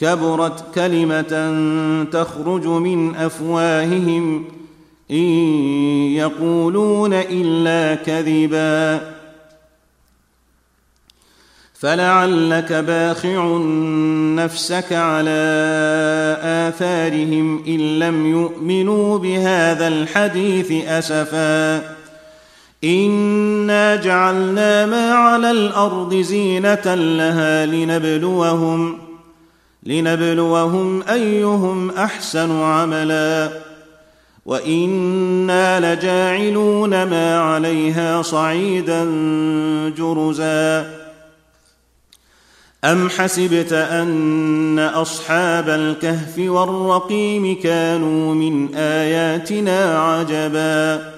كبرت كلمة تخرج من أفواههم إن يقولون إلا كذبا. فلعلك باخع نفسك على آثارهم إن لم يؤمنوا بهذا الحديث أسفا. إنا جعلنا ما على الأرض زينة لها لنبلوهم لنبلوهم أيهم أحسن عملا. وإنا لجاعلون ما عليها صعيدا جرزا. أم حسبت أن أصحاب الكهف والرقيم كانوا من آياتنا عجبا؟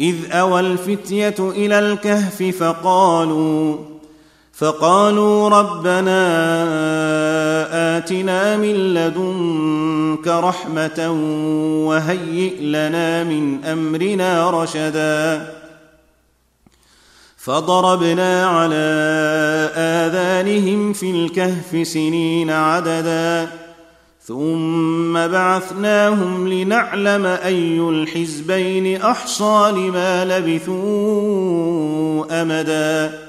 إذ أوى الفتية إلى الكهف فقالوا فقالوا ربنا آتنا من لدنك رحمة وهيئ لنا من أمرنا رشدا. فضربنا على آذانهم في الكهف سنين عددا. ثم بعثناهم لنعلم أي الحزبين أحصى لما لبثوا أمدا.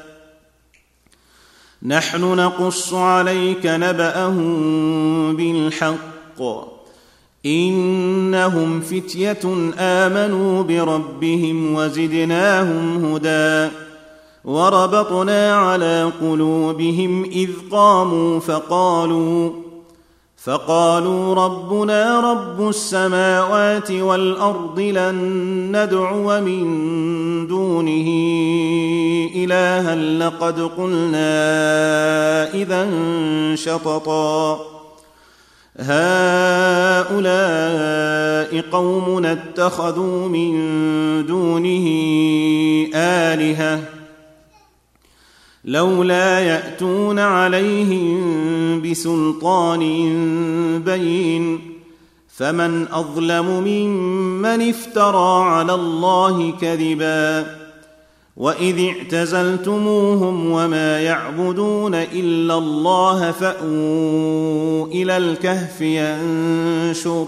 نحن نقص عليك نبأهم بالحق. إنهم فتية آمنوا بربهم وزدناهم هدى. وربطنا على قلوبهم إذ قاموا فقالوا فقالوا ربنا رب السماوات والأرض لن ندعو من دونه إلها لقد قلنا إذا شططا. هؤلاء قومنا اتخذوا من دونه آلهة لولا يأتون عليهم بسلطان بين فمن أظلم ممن افترى على الله كذبا وإذ اعتزلتموهم وما يعبدون إلا الله فأووا إلى الكهف ينشر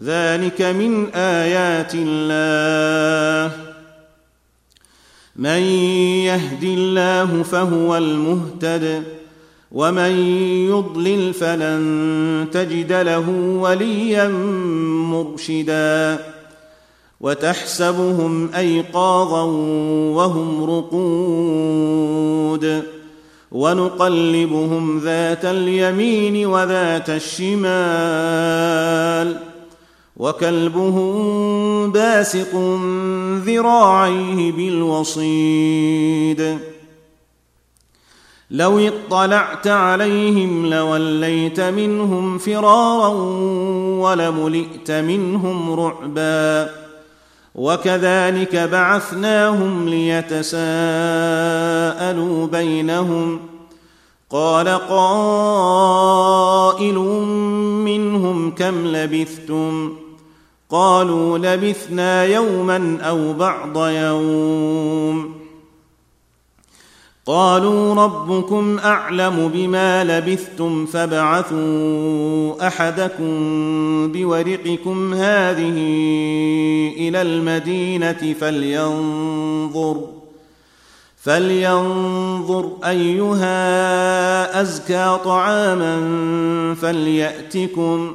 ذلك من آيات الله. من يهد الله فهو المهتد ومن يضلل فلن تجد له وليا مرشدا. وتحسبهم أيقاظا وهم رقود. ونقلبهم ذات اليمين وذات الشمال. وكلبهم باسق ذراعيه بالوصيد. لو اطلعت عليهم لوليت منهم فرارا ولملئت منهم رعبا. وكذلك بعثناهم ليتساءلوا بينهم. قال قائل منهم كم لبثتم؟ قالوا لبثنا يوما أو بعض يوم. قالوا ربكم أعلم بما لبثتم فابعثوا أحدكم بورقكم هذه إلى المدينة فلينظر فلينظر أيها أزكى طعاما فليأتكم.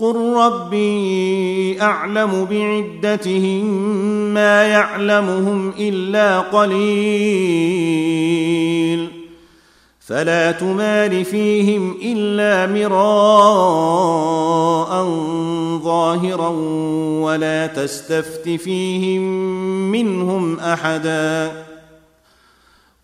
قل ربي اعلم بعدتهم ما يعلمهم الا قليل فلا تمار فيهم الا مراء ظاهرا ولا تستفت فيهم منهم احدا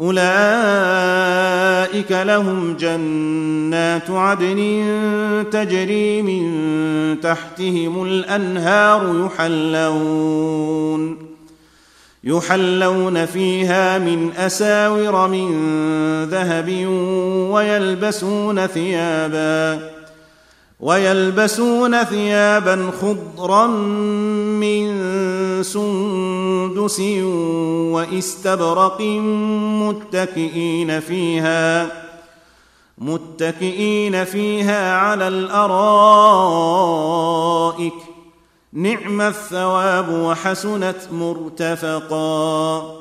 أولئك لهم جنات عدن تجري من تحتهم الأنهار يحلون يحلون فيها من أساور من ذهب ويلبسون ثيابا ويلبسون ثيابا خضرا من سندس واستبرق متكئين فيها متكئين فيها على الأرائك. نعم الثواب وحسنت مرتفقا.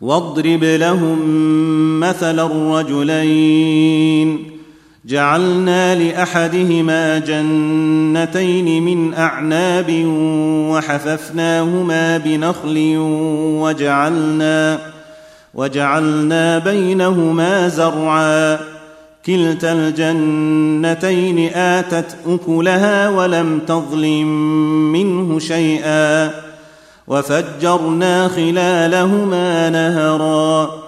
واضرب لهم مثل الرجلين. جعلنا لأحدهما جنتين من أعناب وحففناهما بنخل وجعلنا وجعلنا بينهما زرعا. كلتا الجنتين آتت أكلها ولم تظلم منه شيئا. وفجرنا خلالهما نهرا.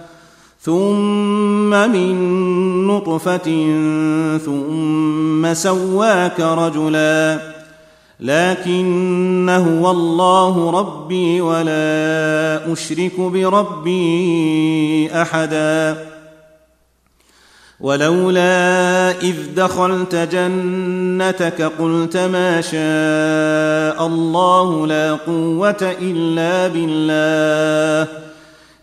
ثم من نطفة ثم سواك رجلا لكن هو الله ربي ولا أشرك بربي أحدا. ولولا إذ دخلت جنتك قلت ما شاء الله لا قوة إلا بالله.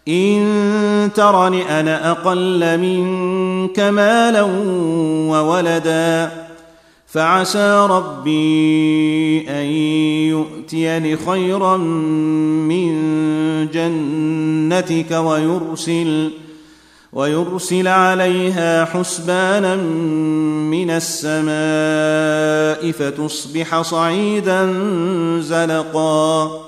إن ترن أنا أقل منك مالا وولدا فعسى ربي أن يؤتيني خيرا من جنتك ويرسل ويرسل عليها حسبانا من السماء فتصبح صعيدا زلقا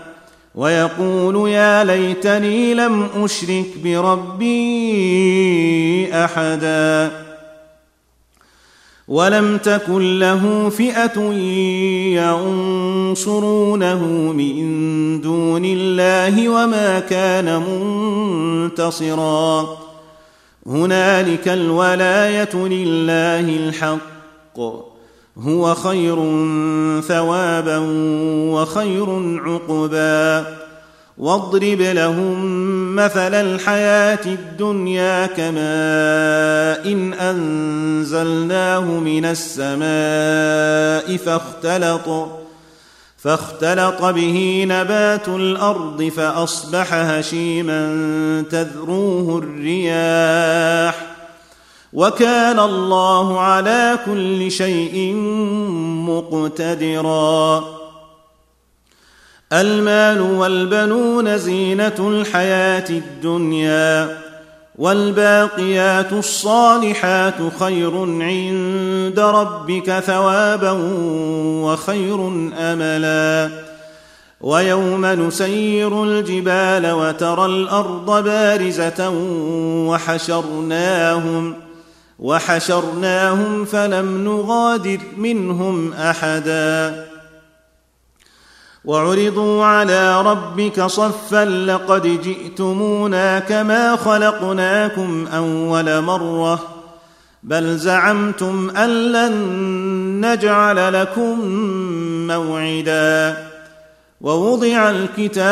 ويقول يا ليتني لم أشرك بربي أحدا. ولم تكن له فئة ينصرونه من دون الله وما كان منتصرا. هنالك الولاية لله الحق. هو خير ثوابا وخير عقبا. واضرب لهم مثل الحياة الدنيا كماء إن أنزلناه من السماء فاختلط فاختلط به نبات الأرض فأصبح هشيما تذروه الرياح. وكان الله على كل شيء مقتدرا. المال والبنون زينة الحياة الدنيا والباقيات الصالحات خير عند ربك ثوابا وخير أملا. ويوم نسير الجبال وترى الأرض بارزة وحشرناهم وحشرناهم فلم نغادر منهم أحدا. وعرضوا على ربك صفا لقد جئتمونا كما خلقناكم أول مرة. بل زعمتم أن لن نجعل لكم موعدا. ووضع الكتاب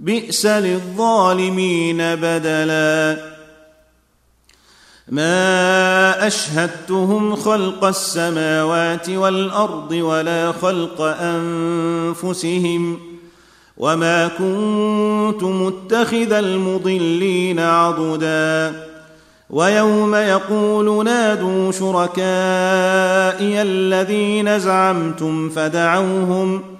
بئس للظالمين بدلا. ما أشهدتهم خلق السماوات والأرض ولا خلق أنفسهم وما كنت متخذ المضلين عضدا. ويوم يقول نادوا شركائي الذين زعمتم فدعوهم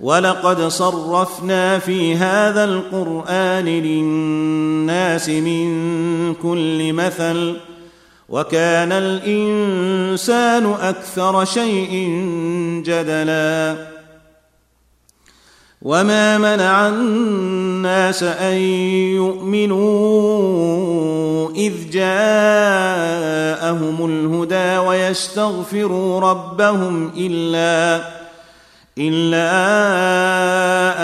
ولقد صرفنا في هذا القرآن للناس من كل مثل وكان الإنسان أكثر شيء جدلا وما منع الناس أن يؤمنوا إذ جاءهم الهدى ويستغفروا ربهم إلا إلا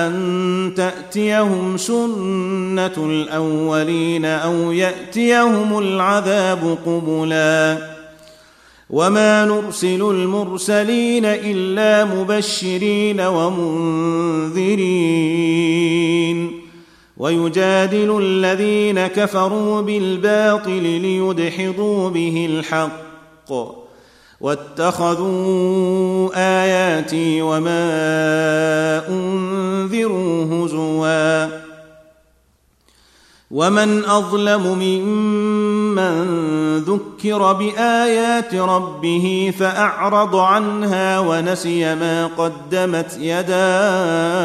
أن تأتيهم سنة الأولين أو يأتيهم العذاب قبلا. وما نرسل المرسلين إلا مبشرين ومنذرين. ويجادل الذين كفروا بالباطل ليدحضوا به الحق. واتخذوا آياتي وما أنذروا هزوا. ومن أظلم ممن ذكر بآيات ربه فأعرض عنها ونسي ما قدمت يداه.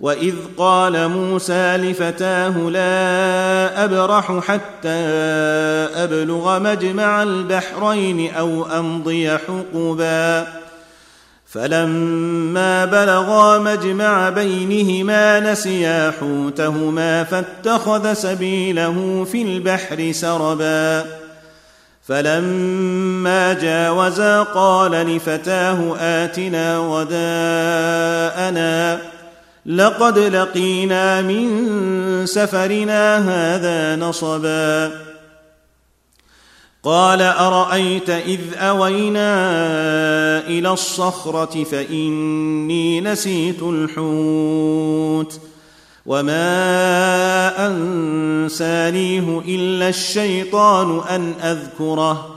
واذ قال موسى لفتاه لا ابرح حتى ابلغ مجمع البحرين أو امضي حقبا فلما بلغا مجمع بينهما نسيا حوتهما فاتخذ سبيله في البحر سربا فلما جاوزا قال لفتاه اتنا وداءنا لقد لقينا من سفرنا هذا نصبا. قال أرأيت إذ أوينا إلى الصخرة فإني نسيت الحوت وما أنسانيه إلا الشيطان أن أذكره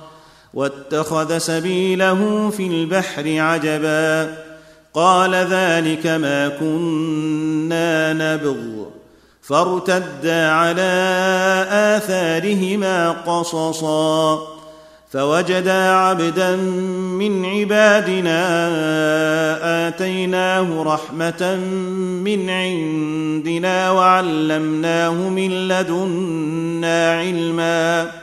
واتخذ سبيله في البحر عجبا. قال ذلك ما كنا نبغ. فارتدا على آثارهما قصصا. فوجدا عبدا من عبادنا آتيناه رحمة من عندنا وعلمناه من لدنا علما.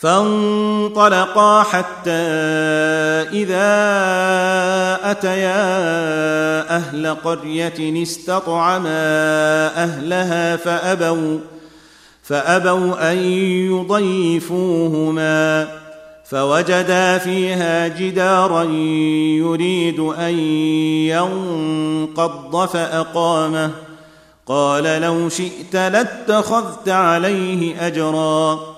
فانطلقا حتى إذا أتيا أهل قرية استطعما أهلها فأبوا فأبوا أن يضيفوهما. فوجدا فيها جدارا يريد أن ينقض فأقامه. قال لو شئت لاتخذت عليه أجرا.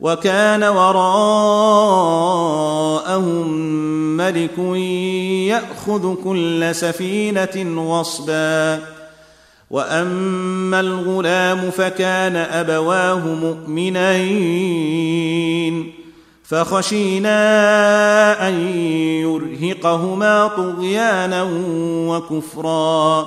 وكان وراءهم ملك يأخذ كل سفينة غصبا. وأما الغلام فكان أبواه مؤمنين. فخشينا أن يرهقهما طغيانا وكفرا.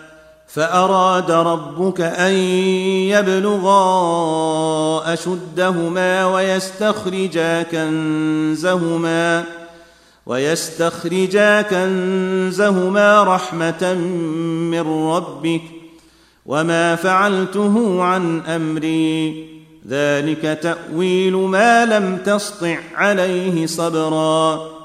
فأراد ربك أن يبلغا أشدهما ويستخرجا كنزهما ويستخرجا كنزهما رحمة من ربك وما فعلته عن أمري. ذلك تأويل ما لم تسطع عليه صبرا.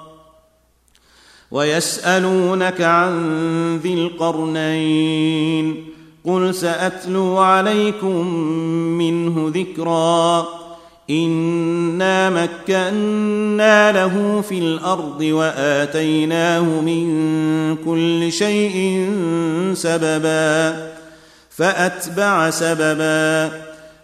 ويسألونك عن ذي القرنين قل سأتلو عليكم منه ذكرا إنا مكنا له في الأرض وآتيناه من كل شيء سببا فأتبع سببا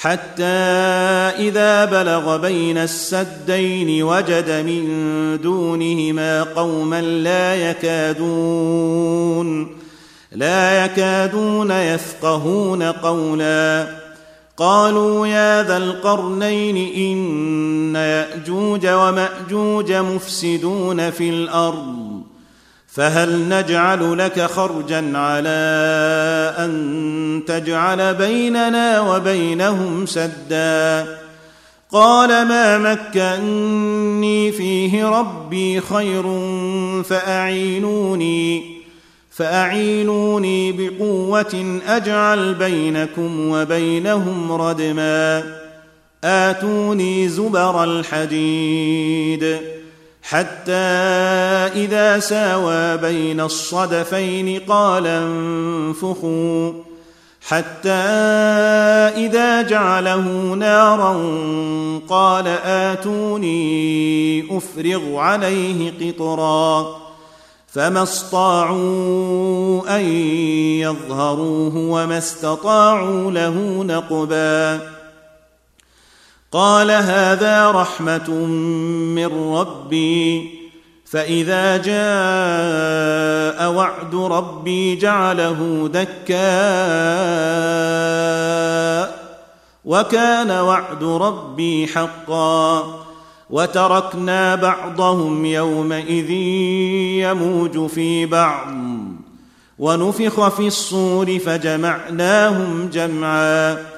حتى إذا بلغ بين السدين وجد من دونهما قوما لا يكادون لا يكادون يفقهون قولا. قالوا يا ذا القرنين إن يأجوج ومأجوج مفسدون في الأرض. فهل نجعل لك خرجا على أن تجعل بيننا وبينهم سدا؟ قال ما مكني فيه ربي خير فأعينوني فأعينوني بقوة أجعل بينكم وبينهم ردما. آتوني زبر الحديد. حتى إذا ساوى بين الصدفين قال انفخوا. حتى إذا جعله نارا قال آتوني أفرغ عليه قطرا. فما استطاعوا أن يظهروه وما استطاعوا له نقبا. قال هذا رحمة من ربي فإذا جاء وعد ربي جعله دكاء وكان وعد ربي حقا وتركنا بعضهم يومئذ يموج في بعض ونفخ في الصور فجمعناهم جمعا.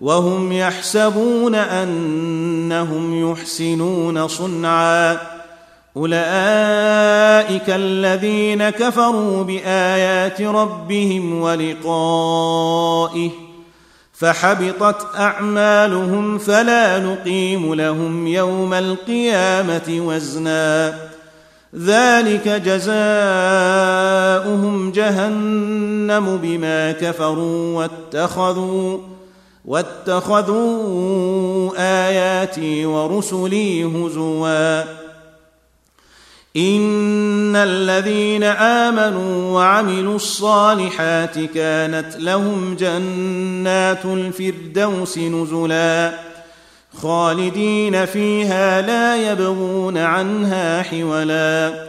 وهم يحسبون أنهم يحسنون صنعا. أولئك الذين كفروا بآيات ربهم ولقائه فحبطت أعمالهم فلا نقيم لهم يوم القيامة وزنا. ذلك جزاؤهم جهنم بما كفروا واتخذوا واتخذوا آياتي ورسلي هزوا. إن الذين آمنوا وعملوا الصالحات كانت لهم جنات الفردوس نزلا. خالدين فيها لا يبغون عنها حولا.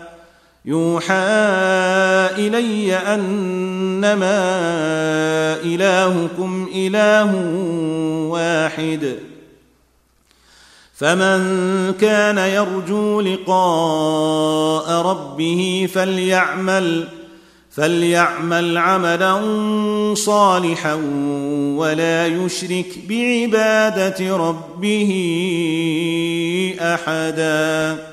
يوحى إلي أنما إلهكم إله واحد. فمن كان يرجو لقاء ربه فليعمل فليعمل عملا صالحا ولا يشرك بعبادة ربه أحدا.